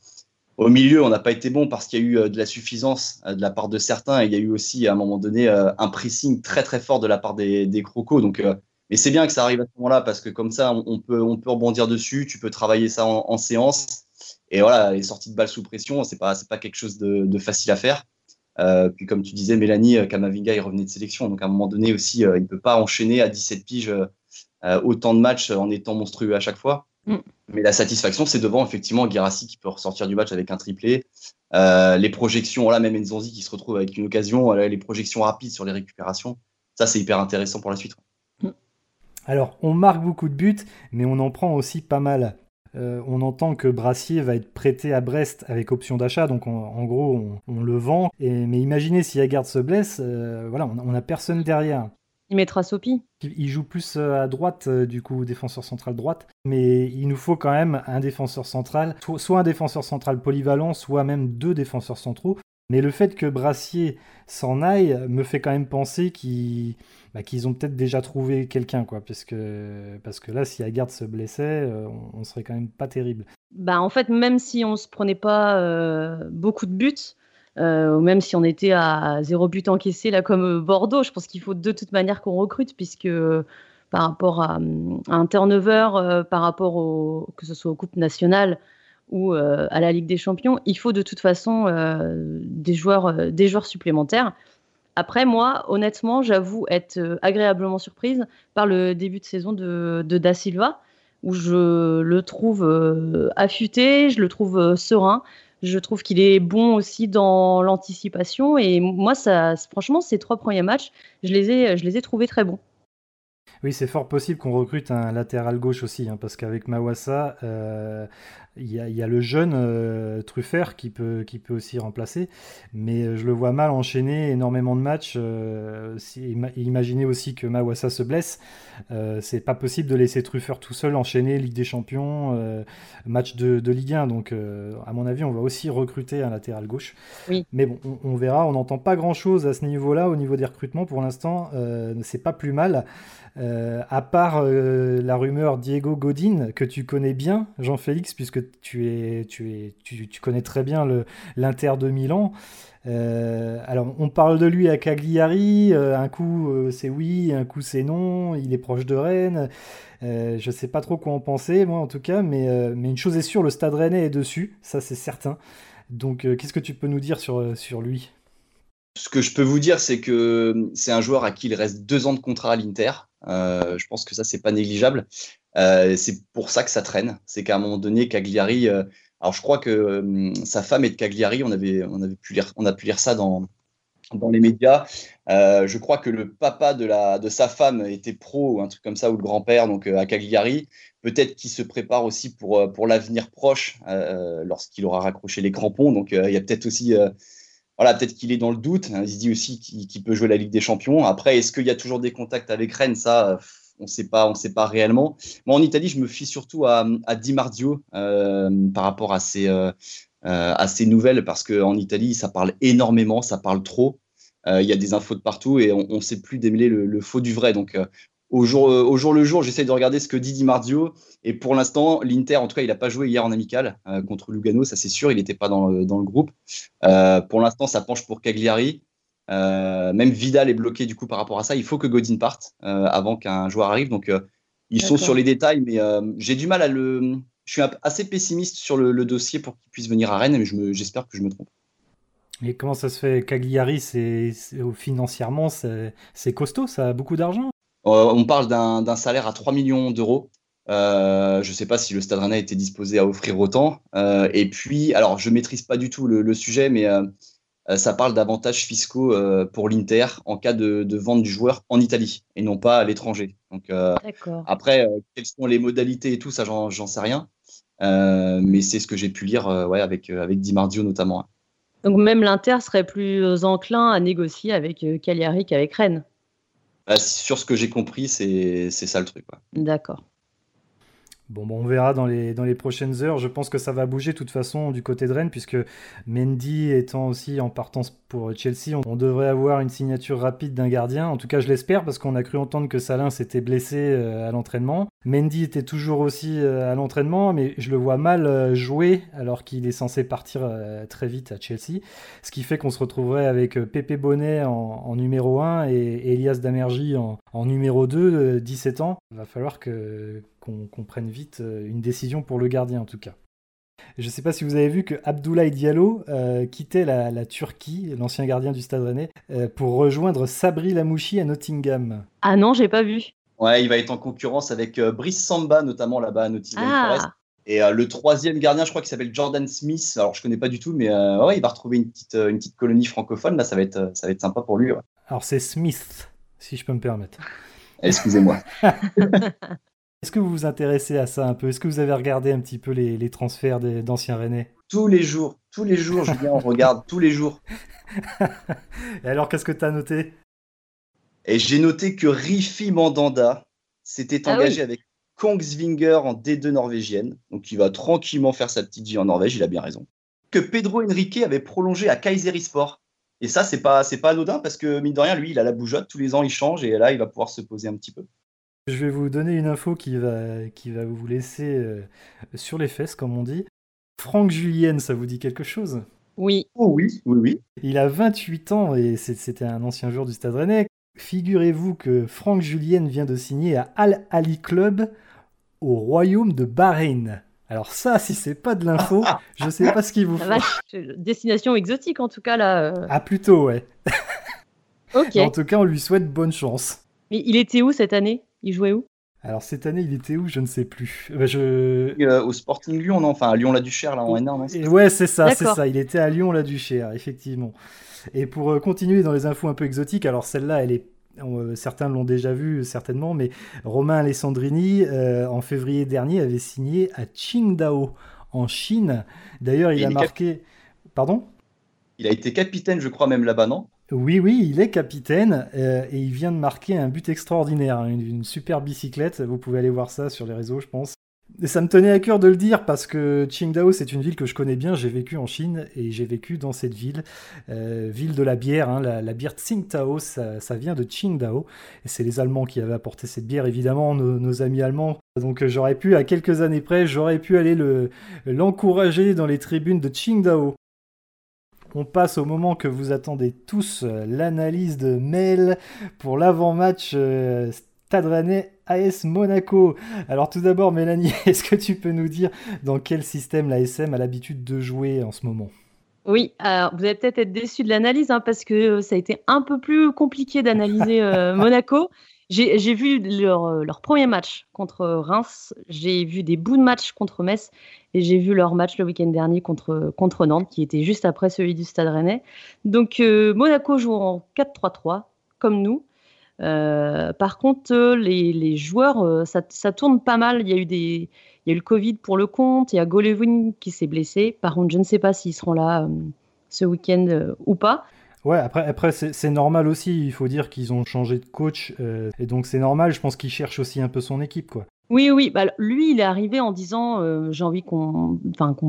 Au milieu, on n'a pas été bon parce qu'il y a eu euh, de la suffisance euh, de la part de certains et il y a eu aussi à un moment donné euh, un pressing très très fort de la part des, des crocos. Donc, mais c'est bien que ça arrive à ce moment-là parce que comme ça, on peut, on peut rebondir dessus, tu peux travailler ça en, séance. Et voilà, les sorties de balles sous pression, c'est pas, pas quelque chose de, facile à faire. Puis comme tu disais, Mélanie, Kamavinga, il revenait de sélection. Donc à un moment donné aussi, il ne peut pas enchaîner à 17 piges autant de matchs en étant monstrueux à chaque fois. Mm. Mais la satisfaction, c'est devant effectivement Girassi qui peut ressortir du match avec un triplé. Euh, les projections, là même Nzonzi qui se retrouve avec une occasion, euh, les projections rapides sur les récupérations, ça c'est hyper intéressant pour la suite. Mm. Alors on marque beaucoup de buts, mais on en prend aussi pas mal. Euh, on entend que Brassier va être prêté à Brest avec option d'achat, donc en gros on, le vend. Et, mais imaginez si Agarde se blesse, voilà, on n'a personne derrière. Il mettra Sopi. Il joue plus euh, à droite, euh, du coup, défenseur central droite. Mais il nous faut quand même un défenseur central, soit un défenseur central polyvalent, soit même deux défenseurs centraux. Mais le fait que Brassier s'en aille me fait quand même penser bah, qu'ils ont peut-être déjà trouvé quelqu'un, quoi. Parce que, parce que là, si Agarde se blessait, euh, on, serait quand même pas terrible. Bah, en fait, même si on se prenait pas beaucoup de buts, euh, même si on était à zéro but encaissé, là, comme Bordeaux, je pense qu'il faut de toute manière qu'on recrute, puisque par rapport à, un turnover, par rapport au, que ce soit aux coupes nationales ou à la Ligue des Champions, il faut de toute façon des, joueurs, des joueurs supplémentaires. Après, moi, honnêtement, j'avoue être agréablement surprise par le début de saison de, Da Silva, où je le trouve affûté, je le trouve serein. Je trouve qu'il est bon aussi dans l'anticipation. Et moi, ça, franchement, ces trois premiers matchs, je les ai, je les ai trouvés très bons. Oui, c'est fort possible qu'on recrute un latéral gauche aussi, hein, parce qu'avec Mawassa, euh, il y, a le jeune euh, Truffert qui peut, qui peut aussi remplacer, mais euh, je le vois mal enchaîner énormément de matchs. imaginez aussi que Mawassa se blesse, c'est pas possible de laisser Truffert tout seul enchaîner Ligue des Champions, match de, Ligue 1. Donc, à mon avis, on va aussi recruter un latéral gauche. Oui. Mais bon, on, on verra. On n'entend pas grand chose à ce niveau-là, au niveau des recrutements. Pour l'instant, c'est pas plus mal. Euh, à part euh, la rumeur Diego Godin, que tu connais bien, Jean-Félix, puisque tu, es, tu, es, tu, connais très bien l'Inter de Milan. Euh, alors, on parle de lui à Cagliari, un coup c'est oui, un coup c'est non, il est proche de Rennes. je ne sais pas trop quoi en penser, moi en tout cas, mais, mais une chose est sûre, le stade rennais est dessus, ça c'est certain. Donc, qu'est-ce que tu peux nous dire sur, sur lui? Ce que je peux vous dire, c'est que c'est un joueur à qui il reste deux ans de contrat à l'Inter. Euh, je pense que ça, c'est pas négligeable. Euh, c'est pour ça que ça traîne. C'est qu'à un moment donné, Cagliari. Euh, alors, je crois que sa femme est de Cagliari. On, avait, on, avait pu lire, on a pu lire ça dans, dans les médias. je crois que le papa de, la, de sa femme était pro ou un truc comme ça, ou le grand-père, donc à Cagliari. Peut-être qu'il se prépare aussi pour, pour l'avenir proche lorsqu'il aura raccroché les crampons. Donc, il y a peut-être aussi voilà, peut-être qu'il est dans le doute. Il se dit aussi qu'il peut jouer la Ligue des Champions. Après, est-ce qu'il y a toujours des contacts avec Rennes Ça, on ne sait pas, on sait pas réellement. Moi, en Italie, je me fie surtout à, à Di Marzio euh, par rapport à ces, euh, euh, nouvelles, parce qu'en Italie, ça parle énormément, ça parle trop. Il y a des infos de partout et on ne sait plus démêler le, le, faux du vrai. Donc, au jour, euh, au jour le jour, j'essaie de regarder ce que dit Di Marzio. Et pour l'instant, l'Inter, en tout cas, il n'a pas joué hier en amical euh, contre Lugano, ça c'est sûr, il n'était pas dans le, dans le groupe. Euh, pour l'instant, ça penche pour Cagliari. même Vidal est bloqué du coup par rapport à ça. Il faut que Godin parte avant qu'un joueur arrive. Donc, ils sont sur les détails, mais j'ai du mal à le. Je suis assez pessimiste sur le, dossier pour qu'il puisse venir à Rennes, mais j'espère que je me trompe. Et comment ça se fait? Cagliari, c'est financièrement, c'est costaud, ça a beaucoup d'argent on parle d'un salaire à 3 millions d'euros. Euh, je ne sais pas si le Stade Rennais était disposé à offrir autant. Euh, et puis, alors, je ne maîtrise pas du tout le, sujet, mais ça parle d'avantages fiscaux pour l'Inter en cas de, vente du joueur en Italie et non pas à l'étranger. Donc, après, quelles sont les modalités et tout, ça, j'en sais rien. mais c'est ce que j'ai pu lire ouais, avec, avec Di Mardio notamment. Donc, même l'Inter serait plus enclin à négocier avec Cagliari qu'avec Rennes bah, sur ce que j'ai compris, c'est ça le truc. D'accord. Bon, bon, on verra dans les, prochaines heures. Je pense que ça va bouger de toute façon du côté de Rennes, puisque Mendy étant aussi en partance pour Chelsea, on, devrait avoir une signature rapide d'un gardien. En tout cas, je l'espère, parce qu'on a cru entendre que Salin s'était blessé euh, à l'entraînement. Mendy était toujours aussi euh, à l'entraînement, mais je le vois mal euh, jouer alors qu'il est censé partir très vite à Chelsea. Ce qui fait qu'on se retrouverait avec Pepe Bonnet en, numéro 1 et Elias Damergy en, en numéro 2, 17 ans. Il va falloir que qu'on prenne vite euh, une décision pour le gardien en tout cas. Je ne sais pas si vous avez vu que Abdoulaye Diallo euh, quittait la, Turquie, l'ancien gardien du Stade Rennais, euh, pour rejoindre Sabri Lamouchi à Nottingham. Ah non, j'ai pas vu. Ouais, il va être en concurrence avec Brice Samba, notamment là-bas à Nottingham ah. Et le troisième gardien, je crois qu'il s'appelle Jordan Smith. Alors je connais pas du tout, mais ouais, il va retrouver une petite, une petite colonie francophone. Là, ça va être, ça va être sympa pour lui. Alors c'est Smith, si je peux me permettre. Excusez-moi. Est-ce que vous vous intéressez à ça un peu? Est-ce que vous avez regardé un petit peu les, transferts d'anciens Rennais? Tous les jours, tous les jours, Julien, on regarde tous les jours. Et alors, qu'est-ce que tu as noté? Et j'ai noté que Rifi Mandanda s'était ah engagé avec Kongsvinger en D2 norvégienne. Donc, il va tranquillement faire sa petite vie en Norvège, il a bien raison. Que Pedro Henrique avait prolongé à Kayserisport. Et ça, c'est pas, pas anodin parce que, mine de rien, lui, il a la bougeotte. Tous les ans, il change et là, il va pouvoir se poser un petit peu. Je vais vous donner une info qui va, qui va vous laisser euh, sur les fesses, comme on dit. Franck Julien, ça vous dit quelque chose? Oui. Oh oui, oui, oui. Il a 28 ans et c'était un ancien joueur du Stade Rennais. Figurez-vous que Franck Julien vient de signer à Al Ali Club au royaume de Bahreïn. Alors ça, si c'est pas de l'info, je sais pas ce qu'il vous faut. destination exotique en tout cas là. Euh. Ah plutôt ouais. ok. En tout cas, on lui souhaite bonne chance. Mais il était où cette année? Il jouait où? Alors cette année, il était où? Je ne sais plus. Bah, je... Euh, au Sporting Lyon, non? Enfin à Lyon-la-Duchère, là en énorme. Hein, ouais, c'est ça, c'est ça. Il était à Lyon-la-Duchère, effectivement. Et pour euh, continuer dans les infos un peu exotiques, alors celle-là, elle est euh, certains l'ont déjà vu certainement, mais Romain Alessandrini, euh, en février dernier, avait signé à Qingdao, en Chine. D'ailleurs, il, a marqué... Pardon? Il a été capitaine, je crois, même là-bas, non? Oui, oui, il est capitaine et il vient de marquer un but extraordinaire, hein, une, super bicyclette. Vous pouvez aller voir ça sur les réseaux, je pense. Et ça me tenait à cœur de le dire parce que Qingdao, c'est une ville que je connais bien. J'ai vécu en Chine et j'ai vécu dans cette ville, euh, ville de la bière. Hein, la, bière Tsingtao, ça, ça, vient de Qingdao. Et c'est les Allemands qui avaient apporté cette bière, évidemment, nos, amis allemands. Donc euh, j'aurais pu, à quelques années près, j'aurais pu aller l'encourager dans les tribunes de Qingdao. On passe au moment que vous attendez tous, euh, l'analyse de Mel pour l'avant-match Stade Rennais AS Monaco. Alors tout d'abord, Mélanie, est-ce que tu peux nous dire dans quel système l'ASM a l'habitude de jouer en ce moment? Oui, alors vous allez peut-être être déçu de l'analyse hein, parce que euh, ça a été un peu plus compliqué d'analyser euh, Monaco. J'ai vu leur, euh, leur, premier match contre Reims, j'ai vu des bouts de match contre Metz et j'ai vu leur match le week-end dernier contre, contre Nantes qui était juste après celui du Stade Rennais. Donc Monaco joue en 4-3-3 comme nous. Euh, par contre, euh, les, joueurs, euh, ça, tourne pas mal. Il y a eu des, il y a eu le Covid pour le compte. Il y a Golevin qui s'est blessé. Par contre, je ne sais pas s'ils seront là ce week-end ou pas. Ouais, après, après c'est normal aussi. Il faut dire qu'ils ont changé de coach. et donc, c'est normal. Je pense qu'il cherche aussi un peu son équipe. quoi. Oui, oui. Bah, lui, il est arrivé en disant J'ai envie qu'on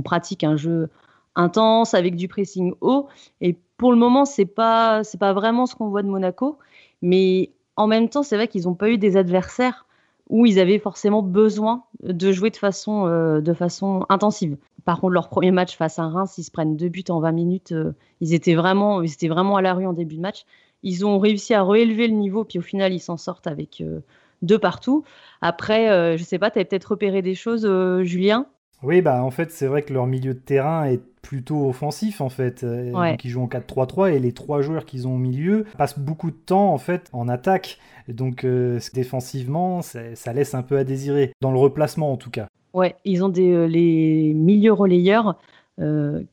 pratique un jeu intense avec du pressing haut. Et pour le moment, c'est pas, pas vraiment ce qu'on voit de Monaco. Mais en même temps, c'est vrai qu'ils n'ont pas eu des adversaires où ils avaient forcément besoin de jouer de façon, euh, de façon intensive. Par contre, leur premier match face à Reims, ils se prennent deux buts en 20 minutes. Euh, ils, étaient vraiment, ils étaient vraiment à la rue en début de match. Ils ont réussi à réélever le niveau, puis au final, ils s'en sortent avec euh, deux partout. Après, je ne sais pas, tu avais peut-être repéré des choses, Julien? Oui, bah en fait, c'est vrai que leur milieu de terrain est plutôt offensif en fait. Euh, ils jouent en 4-3-3 et les trois joueurs qu'ils ont au milieu passent beaucoup de temps en fait en attaque. Donc euh, défensivement, ça laisse un peu à désirer dans le replacement en tout cas. Ouais, ils ont des, euh, les milieux relayeurs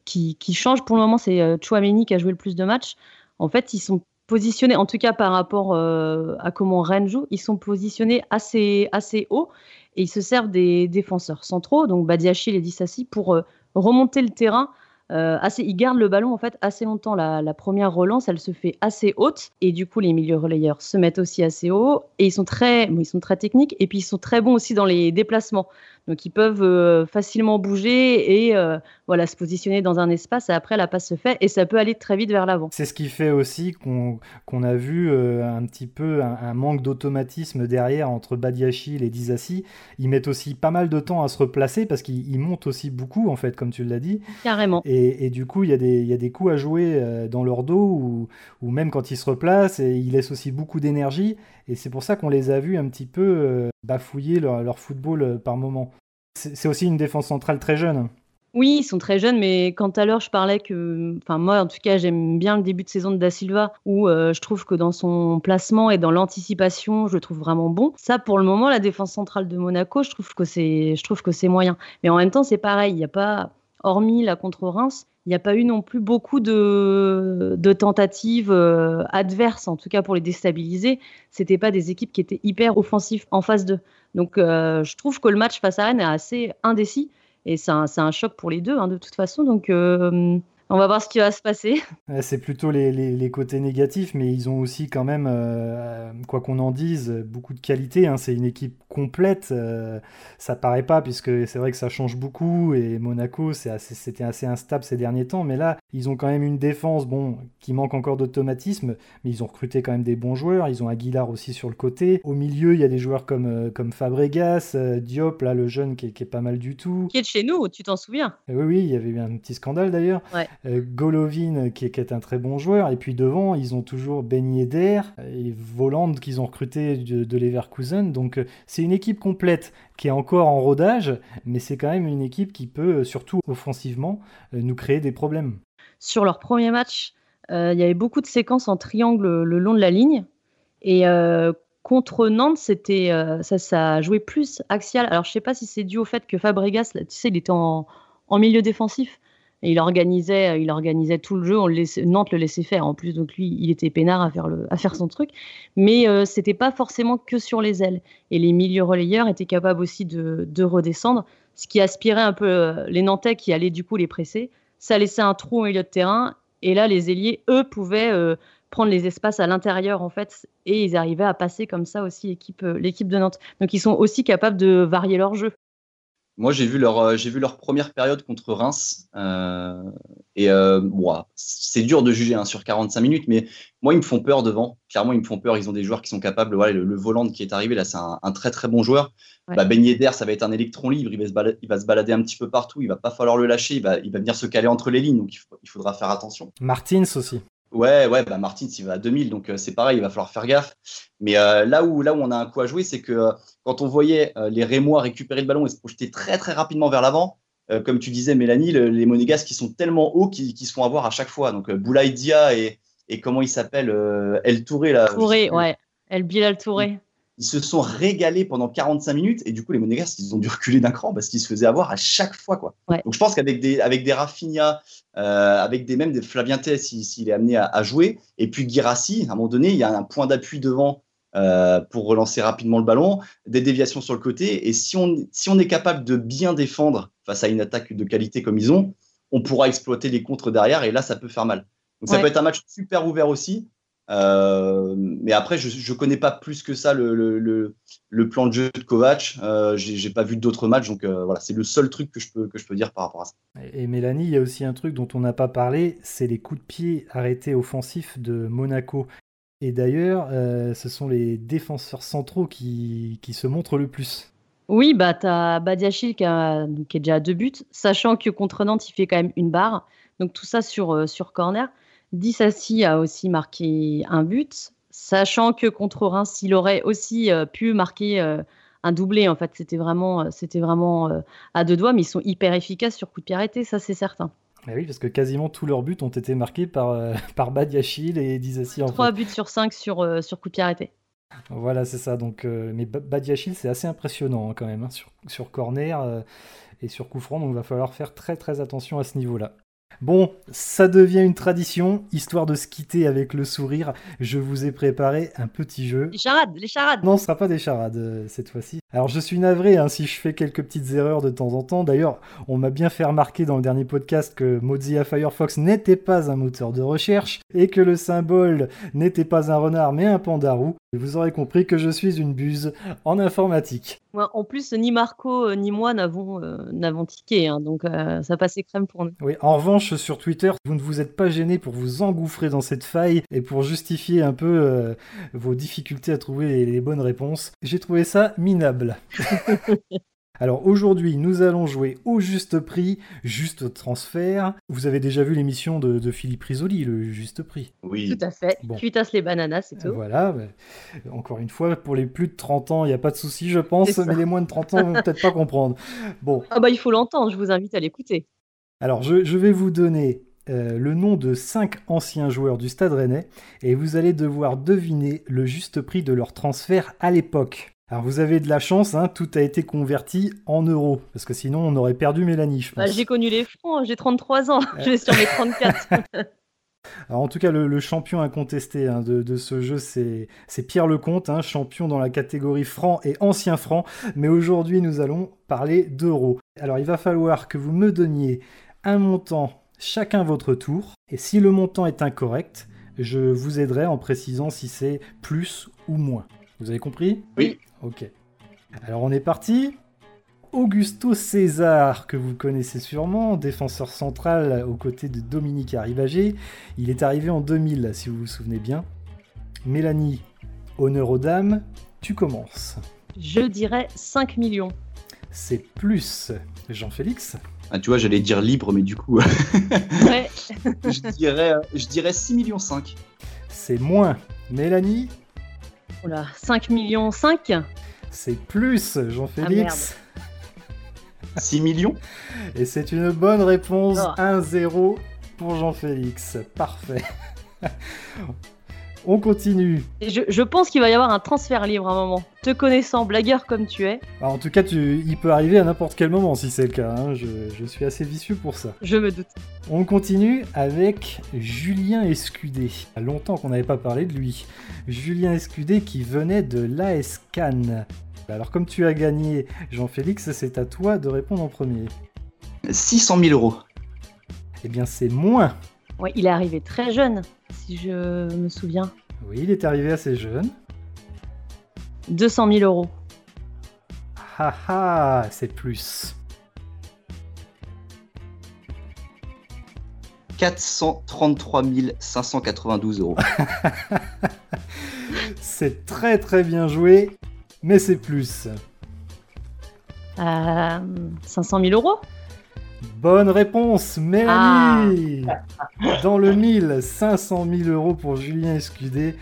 qui, qui, changent. Pour le moment, c'est Chouameni qui a joué le plus de matchs. En fait, ils sont positionnés, en tout cas par rapport à comment Rennes joue, ils sont positionnés assez, assez haut et ils se servent des défenseurs centraux, donc Badiachil et Dissassi, pour euh, remonter le terrain. Euh, assez, ils gardent le ballon en fait assez longtemps. La, première relance, elle se fait assez haute et du coup les milieux relayeurs se mettent aussi assez haut et ils sont très, ils sont très techniques et puis ils sont très bons aussi dans les déplacements. Donc ils peuvent euh, facilement bouger et euh, voilà se positionner dans un espace et après la passe se fait et ça peut aller très vite vers l'avant. C'est ce qui fait aussi qu'on a vu euh, un petit peu un, manque d'automatisme derrière entre Badiachil et Dizassi. Ils mettent aussi pas mal de temps à se replacer parce qu'ils montent aussi beaucoup en fait comme tu l'as dit. Carrément. Et, du coup il y, a des, y a des coups à jouer dans leur dos ou, ou même quand ils se replacent et ils laissent aussi beaucoup d'énergie et c'est pour ça qu'on les a vus un petit peu bafouiller leur, football par moment. C'est aussi une défense centrale très jeune. Oui, ils sont très jeunes, mais quand à l'heure je parlais que, enfin moi en tout cas j'aime bien le début de saison de Da Silva, où euh, je trouve que dans son placement et dans l'anticipation, je le trouve vraiment bon. Ça, pour le moment, la défense centrale de Monaco, je trouve que c'est, je trouve que c'est moyen. Mais en même temps, c'est pareil, il n'y a pas, hormis la contre Reims, il n'y a pas eu non plus beaucoup de, tentatives euh, adverses, en tout cas pour les déstabiliser. C'était pas des équipes qui étaient hyper offensives en phase 2. Donc euh, je trouve que le match face à Rennes est assez indécis et c'est un, choc pour les deux hein, de toute façon. Donc euh, on va voir ce qui va se passer. C'est plutôt les, côtés négatifs, mais ils ont aussi quand même, euh, quoi qu'on en dise, beaucoup de qualité. Hein. C'est une équipe complète. Euh, ça paraît pas, puisque c'est vrai que ça change beaucoup. Et Monaco, c'était assez, assez instable ces derniers temps. Mais là, Ils ont quand même une défense, bon, qui manque encore d'automatisme, mais ils ont recruté quand même des bons joueurs. Ils ont Aguilar aussi sur le côté. Au milieu, il y a des joueurs comme, euh, comme Fabregas, euh, Diop, là, le jeune qui est, pas mal du tout. Qui est de chez nous, tu t'en souviens? Oui, oui, il y avait eu un petit scandale d'ailleurs. Golovin, qui est, un très bon joueur. Et puis devant, ils ont toujours Ben Yedder et Voland qu'ils ont recruté de, de Leverkusen. Donc c'est une équipe complète qui est encore en rodage, mais c'est quand même une équipe qui peut, surtout offensivement, euh, nous créer des problèmes. Sur leur premier match, euh, il y avait beaucoup de séquences en triangle le long de la ligne. Et euh, contre Nantes, c'était ça, ça jouait plus axial. Alors je sais pas si c'est dû au fait que Fabregas, tu sais, il était en milieu défensif il organisait, il organisait tout le jeu. On le Nantes le laissait faire. En plus, donc lui, il était peinard à faire, son truc. Mais euh, c'était pas forcément que sur les ailes. Et les milieux relayeurs étaient capables aussi de, redescendre, ce qui aspirait un peu euh, les Nantais qui allaient du coup les presser. Ça laissait un trou au milieu de terrain. Et là, les ailiers, eux, pouvaient euh, prendre les espaces à l'intérieur en fait, et ils arrivaient à passer comme ça aussi l'équipe, l'équipe de Nantes. Donc ils sont aussi capables de varier leur jeu. Moi, j'ai vu leur, euh, j'ai vu leur première période contre Reims. Euh, et euh, c'est dur de juger hein, sur 45 minutes, mais moi, ils me font peur devant. Clairement, ils me font peur. Ils ont des joueurs qui sont capables. Voilà, le, volant qui est arrivé là, c'est un, très très bon joueur. Ouais. Bah, d'air, ça va être un électron libre. Il va, se balader, il va se balader un petit peu partout. Il va pas falloir le lâcher. Il va, il va venir se caler entre les lignes. Donc, il, faudra faire attention. Martins aussi. Ouais, ouais, bah Martins, il va à 2000, donc c'est pareil, il va falloir faire gaffe. Mais là, où, là où on a un coup à jouer, c'est que quand on voyait euh, les Rémois récupérer le ballon et se projeter très très rapidement vers l'avant, euh, comme tu disais, Mélanie, les Monégasques qui sont tellement hauts qu'ils se font avoir à chaque fois. Donc euh, Boulaïdia et, et comment il s'appelle El Touré là. Touré, ouais. El Bilal Touré. Ils, se sont régalés pendant 45 minutes et du coup les Monégasques ils ont dû reculer d'un cran parce qu'ils se faisaient avoir à chaque fois quoi. Donc je pense qu'avec des avec des Rafinha, avec des même des Flavien s'il est amené à, à, jouer et puis Girassi, à un moment donné il y a un point d'appui devant euh, pour relancer rapidement le ballon, des déviations sur le côté. Et si on, si on est capable de bien défendre face à une attaque de qualité comme ils ont, on pourra exploiter les contres derrière et là, ça peut faire mal. Donc ça peut être un match super ouvert aussi. Euh, mais après, je ne connais pas plus que ça le, le, le, plan de jeu de Kovac. Euh, j'ai pas vu d'autres matchs, donc euh, voilà, c'est le seul truc que je, peux, que je peux dire par rapport à ça. Et Mélanie, il y a aussi un truc dont on n'a pas parlé, c'est les coups de pied arrêtés offensifs de Monaco. Et d'ailleurs, euh, ce sont les défenseurs centraux qui, qui, se montrent le plus. Oui, bah, tu as Badiachil qui, qui, est déjà à deux buts, sachant que contre Nantes, il fait quand même une barre. Donc tout ça sur, euh, sur corner. Dissassi a aussi marqué un but, sachant que contre Reims, il aurait aussi euh, pu marquer un doublé. En fait, c'était vraiment, c'était vraiment à deux doigts, mais ils sont hyper efficaces sur coup de pied arrêté, ça c'est certain. Eh oui, parce que quasiment tous leurs buts ont été marqués par, euh, par Badiachil et Dizassi. 3 buts sur 5 sur, euh, sur coup de pied arrêté. Voilà, c'est ça. Donc, euh, mais Badiachil, c'est assez impressionnant hein, quand même, hein, sur, sur corner et sur coup franc. Donc, il va falloir faire très très attention à ce niveau-là. Bon, ça devient une tradition, histoire de se quitter avec le sourire. Je vous ai préparé un petit jeu. Les charades, les charades. Non, ce sera pas des charades cette fois-ci. Alors je suis navré hein, si je fais quelques petites erreurs de temps en temps. D'ailleurs, on m'a bien fait remarquer dans le dernier podcast que Mozilla Firefox n'était pas un moteur de recherche et que le symbole n'était pas un renard mais un pandarou. Vous aurez compris que je suis une buse en informatique. en plus, ni Marco euh, ni moi n'avons euh, tiqué, hein, donc euh, ça passait crème pour nous. Oui, en revanche, sur Twitter, vous ne vous êtes pas gêné pour vous engouffrer dans cette faille et pour justifier un peu vos difficultés à trouver les bonnes réponses. J'ai trouvé ça minable. Alors aujourd'hui, nous allons jouer au juste prix, juste transfert. Vous avez déjà vu l'émission de, Philippe Risoli, le juste prix Oui. Tout à fait. Bon. les bananas, c'est tout. Voilà. encore une fois, pour les plus de 30 ans, il n'y a pas de souci, je pense, mais les moins de 30 ans vont peut-être pas comprendre. Bon. Ah bah il faut l'entendre, je vous invite à l'écouter. Alors je, vais vous donner euh, le nom de 5 anciens joueurs du Stade Rennais et vous allez devoir deviner le juste prix de leur transfert à l'époque. Alors vous avez de la chance, hein, tout a été converti en euros, parce que sinon on aurait perdu Mélanie, je bah, j'ai connu les francs, j'ai 33 ans, je vais sur mes 34. Alors en tout cas, le, champion incontesté hein, de, ce jeu, c'est Pierre Lecomte, hein, champion dans la catégorie francs et ancien francs. Mais aujourd'hui, nous allons parler d'euros. Alors il va falloir que vous me donniez un montant chacun votre tour. Et si le montant est incorrect, je vous aiderai en précisant si c'est plus ou moins. Vous avez compris? Oui. Ok. Alors on est parti. Augusto César, que vous connaissez sûrement, défenseur central aux côtés de Dominique Arribagé. Il est arrivé en 2000, si vous vous souvenez bien. Mélanie, honneur aux dames, tu commences. Je dirais 5 millions. C'est plus. Jean-Félix ah, Tu vois, j'allais dire libre, mais du coup. ouais. je, dirais, je dirais 6 millions 5. C'est moins. Mélanie Oula, 5 millions 5 C'est plus, Jean-Félix. 6 ah, millions Et c'est une bonne réponse. 1-0 pour Jean-Félix. Parfait. On continue. je, pense qu'il va y avoir un transfert libre à un moment. Te connaissant, blagueur comme tu es. Bah, en tout cas, tu, il peut arriver à n'importe quel moment si c'est le cas. Hein. Je, suis assez vicieux pour ça. Je me doute. On continue avec Julien Escudé. Longtemps qu'on n'avait pas parlé de lui. Julien Escudé qui venait de l'AS Cannes. Alors comme tu as gagné, Jean-Félix, c'est à toi de répondre en premier. 600 000 euros. Eh bien c'est moins. Ouais, il est arrivé très jeune si je me souviens. Oui, il est arrivé assez jeune. 200 000 euros. Ah ah, c'est plus. 433 592 euros. c'est très très bien joué, mais c'est plus. Euh, 500 000 euros? Bonne réponse, Mélanie ah. Dans le 1000, 500 000 euros pour Julien Escudé.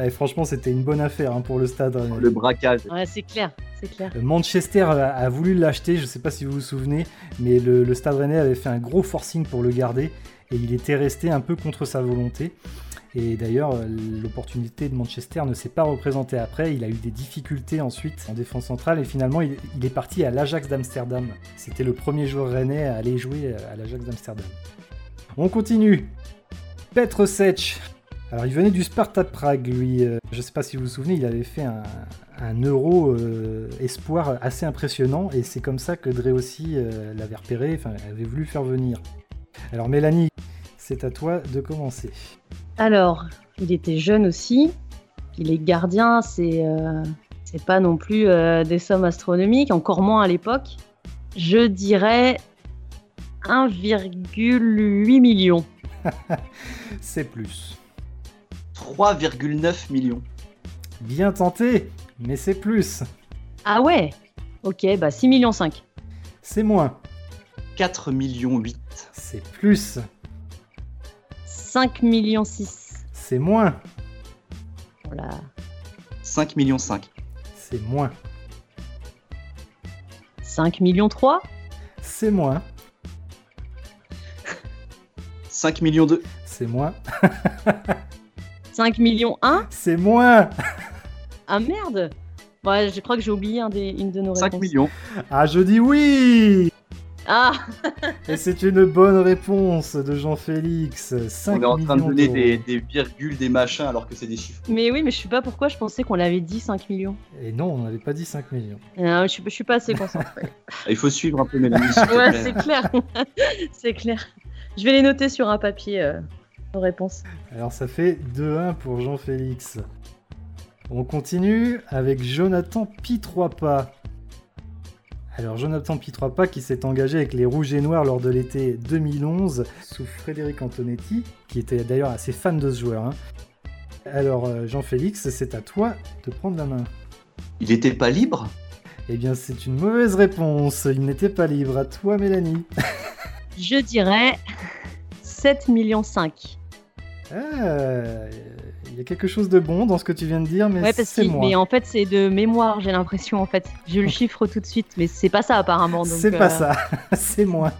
Eh, franchement, c'était une bonne affaire hein, pour le stade. Le braquage. Ouais, c'est clair, c'est clair. Manchester a, voulu l'acheter, je ne sais pas si vous vous souvenez, mais le, stade rennais avait fait un gros forcing pour le garder et il était resté un peu contre sa volonté. Et d'ailleurs, l'opportunité de Manchester ne s'est pas représentée après. Il a eu des difficultés ensuite en défense centrale et finalement, il, est parti à l'Ajax d'Amsterdam. C'était le premier joueur rennais à aller jouer à l'Ajax d'Amsterdam. On continue. Petr Sech. Alors, il venait du Sparta de Prague, lui. Euh, je ne sais pas si vous vous souvenez, il avait fait un, euro euh, espoir assez impressionnant et c'est comme ça que Dre aussi euh, l'avait repéré, enfin, avait voulu faire venir. Alors, Mélanie, c'est à toi de commencer. Alors, il était jeune aussi. Il est gardien, c'est euh, c'est pas non plus euh, des sommes astronomiques, encore moins à l'époque. Je dirais 1,8 million. c'est plus. 3,9 millions. Bien tenté, mais c'est plus. Ah ouais? Ok, bah 6 millions 5. C'est moins. 4 millions 8. C'est plus. 5 millions 6. C'est moins. Voilà. 5 millions 5. C'est moins. 5 millions 3. C'est moins. 5 millions 2. C'est moins. 5 millions 1. C'est moins. Ah merde. Ouais, je crois que j'ai oublié un des, une de nos 5 millions. Ah, je dis oui ah Et c'est une bonne réponse de Jean-Félix. On est en train de donner des, virgules, des machins, alors que c'est des chiffres. Mais oui, mais je sais pas pourquoi je pensais qu'on l'avait dit 5 millions. Et non, on n'avait pas dit 5 millions. Non, je, je suis pas assez concentré. Il faut suivre un peu Mélanie. ouais, c'est clair. c'est clair. Je vais les noter sur un papier, euh, nos réponses. Alors ça fait 2-1 pour Jean-Félix. On continue avec Jonathan Pitroipa. Alors Jonathan Pitropa qui s'est engagé avec les Rouges et Noirs lors de l'été 2011 sous Frédéric Antonetti, qui était d'ailleurs assez fan de ce joueur. Hein. Alors euh, Jean-Félix, c'est à toi de prendre la main. Il n'était pas libre? Eh bien c'est une mauvaise réponse, il n'était pas libre. À toi Mélanie. Je dirais 7 millions 5. Ah, y a quelque chose de bon dans ce que tu viens de dire, mais c'est moi. Mais en fait, c'est de mémoire, j'ai l'impression. En fait, je le chiffre tout de suite, mais c'est pas ça apparemment. C'est pas euh, ça, c'est moi.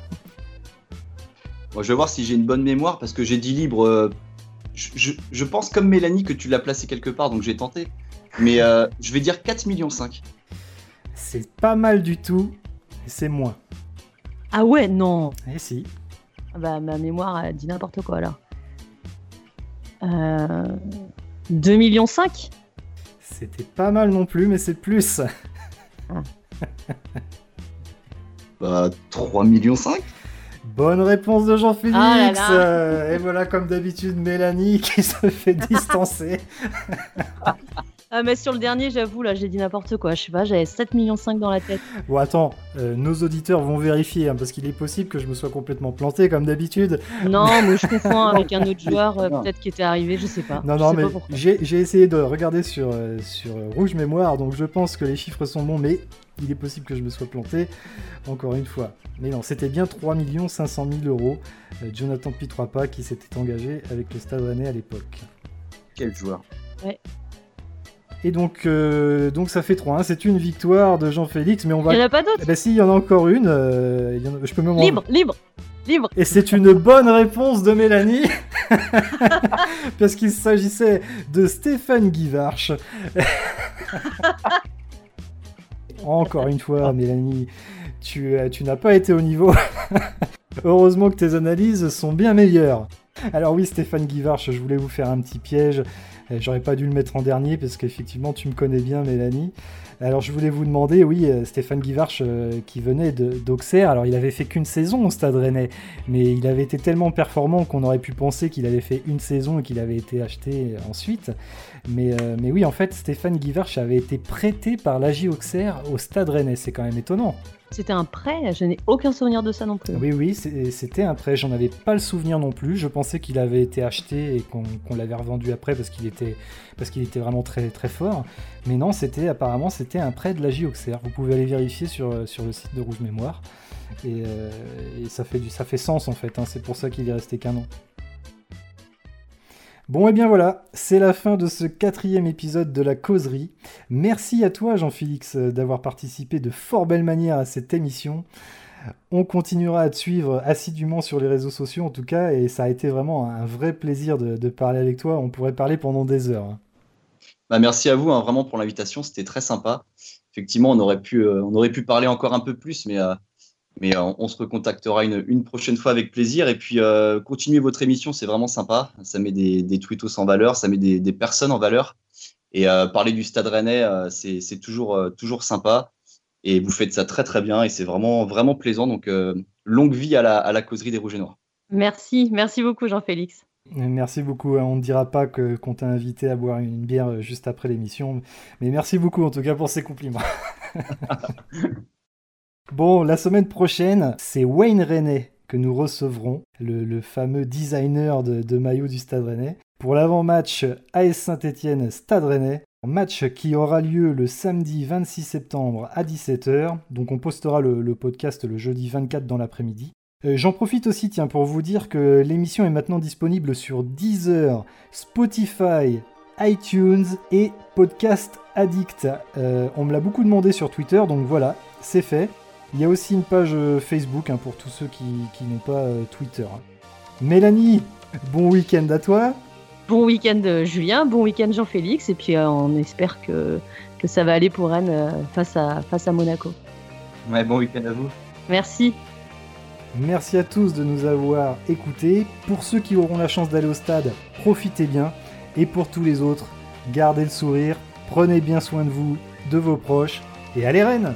Bon, je vais voir si j'ai une bonne mémoire parce que j'ai dit libre. Euh, je, pense comme Mélanie que tu l'as placé quelque part, donc j'ai tenté. Mais euh, je vais dire 4 millions 5. C'est pas mal du tout, c'est moins. Ah ouais, non. Eh si. Bah ma mémoire dit n'importe quoi là. Euh, 2 millions 5 C'était pas mal non plus, mais c'est plus. Ah. bah, 3 millions 5 Bonne réponse de Jean-Félix ah Et voilà, comme d'habitude, Mélanie qui se fait distancer. Ah, mais sur le dernier, j'avoue, là, j'ai dit n'importe quoi. Je sais pas, j'avais 7 millions 5 dans la tête. Bon, attends, euh, nos auditeurs vont vérifier, hein, parce qu'il est possible que je me sois complètement planté, comme d'habitude. Non, mais je confonds avec un autre joueur, euh, peut-être qui était arrivé, je sais pas. Non, non, sais mais j'ai j'ai essayé de regarder sur, euh, sur Rouge Mémoire, donc je pense que les chiffres sont bons, mais il est possible que je me sois planté, encore une fois. Mais non, c'était bien 3 500 000 euros. euh, Jonathan Pitroapa qui s'était engagé avec le Stade Rennais à l'époque. Quel joueur. Et donc, euh, donc ça fait 3-1. C'est une victoire de Jean-Félix, mais on va. Il y en a pas d'autres ben si, il y en a encore une. euh, en a- Je peux même Libre, libre, libre. Et c'est une bonne réponse de Mélanie, parce qu'il s'agissait de Stéphane Guivarch. Encore une fois, Mélanie, tu, euh, tu n'as pas été au niveau. Heureusement que tes analyses sont bien meilleures. Alors oui, Stéphane Guivarch, je voulais vous faire un petit piège. Euh, J'aurais pas dû le mettre en dernier parce qu'effectivement, tu me connais bien, Mélanie. Alors je voulais vous demander, oui, euh, Stéphane Guivarch euh, qui venait d'Auxerre. Alors il avait fait qu'une saison au Stade Rennais, mais il avait été tellement performant qu'on aurait pu penser qu'il avait fait une saison et qu'il avait été acheté ensuite. Mais, mais oui, en fait, Stéphane Guivarch avait été prêté par l'AJ Auxerre au Stade Rennais. C'est quand même étonnant. C'était un prêt, je n'ai aucun souvenir de ça non plus. Oui, oui, c'était un prêt. J'en avais pas le souvenir non plus. Je pensais qu'il avait été acheté et qu'on l'avait revendu après parce qu'il était, vraiment très, fort. Mais non, c'était apparemment c'était un prêt de l'AJ Auxerre. Vous pouvez aller vérifier sur, le site de Rouge Mémoire. Et, euh, et ça, fait du, ça fait sens en fait. hein. C'est pour ça qu'il est resté qu'un an. Bon, et bien voilà, c'est la fin de ce quatrième épisode de la causerie. Merci à toi, Jean-Félix, euh, d'avoir participé de fort belle manière à cette émission. On continuera à te suivre assidûment sur les réseaux sociaux, en tout cas, et ça a été vraiment un vrai plaisir de, de parler avec toi. On pourrait parler pendant des heures. hein. Bah, merci à vous hein, vraiment pour l'invitation, c'était très sympa. Effectivement, on aurait pu, euh, on aurait pu parler encore un peu plus, mais, euh, mais euh, on se recontactera une, une prochaine fois avec plaisir. Et puis, euh, continuez votre émission, c'est vraiment sympa. Ça met des, des tweetos en valeur, ça met des, des personnes en valeur. Et euh, parler du Stade Rennais, euh, c'est c'est toujours, euh, toujours sympa. Et vous faites ça très très bien et c'est vraiment, vraiment plaisant. Donc, euh, longue vie à la, à la causerie des Rouges et Noirs. Merci, merci beaucoup Jean-Félix. Merci beaucoup. On ne dira pas que- qu'on t'a invité à boire une bière juste après l'émission, mais merci beaucoup en tout cas pour ces compliments. bon, la semaine prochaine, c'est Wayne René que nous recevrons, le, fameux designer de, maillot du Stade Rennais, pour l'avant-match AS Saint-Etienne Stade Rennais. Match qui aura lieu le samedi 26 septembre à 17h. Donc on postera le, le podcast le jeudi 24 dans l'après-midi. Euh, J'en profite aussi, tiens, pour vous dire que l'émission est maintenant disponible sur Deezer, Spotify, iTunes et Podcast Addict. Euh, on me l'a beaucoup demandé sur Twitter, donc voilà, c'est fait. Il y a aussi une page euh, Facebook hein, pour tous ceux qui, qui n'ont pas euh, Twitter. Mélanie, bon week-end à toi. Bon week-end euh, Julien, bon week-end Jean-Félix, et puis euh, on espère que, que ça va aller pour Rennes euh, face, à, face à Monaco. Ouais, bon week-end à vous. Merci. Merci à tous de nous avoir écoutés. Pour ceux qui auront la chance d'aller au stade, profitez bien. Et pour tous les autres, gardez le sourire, prenez bien soin de vous, de vos proches, et allez Rennes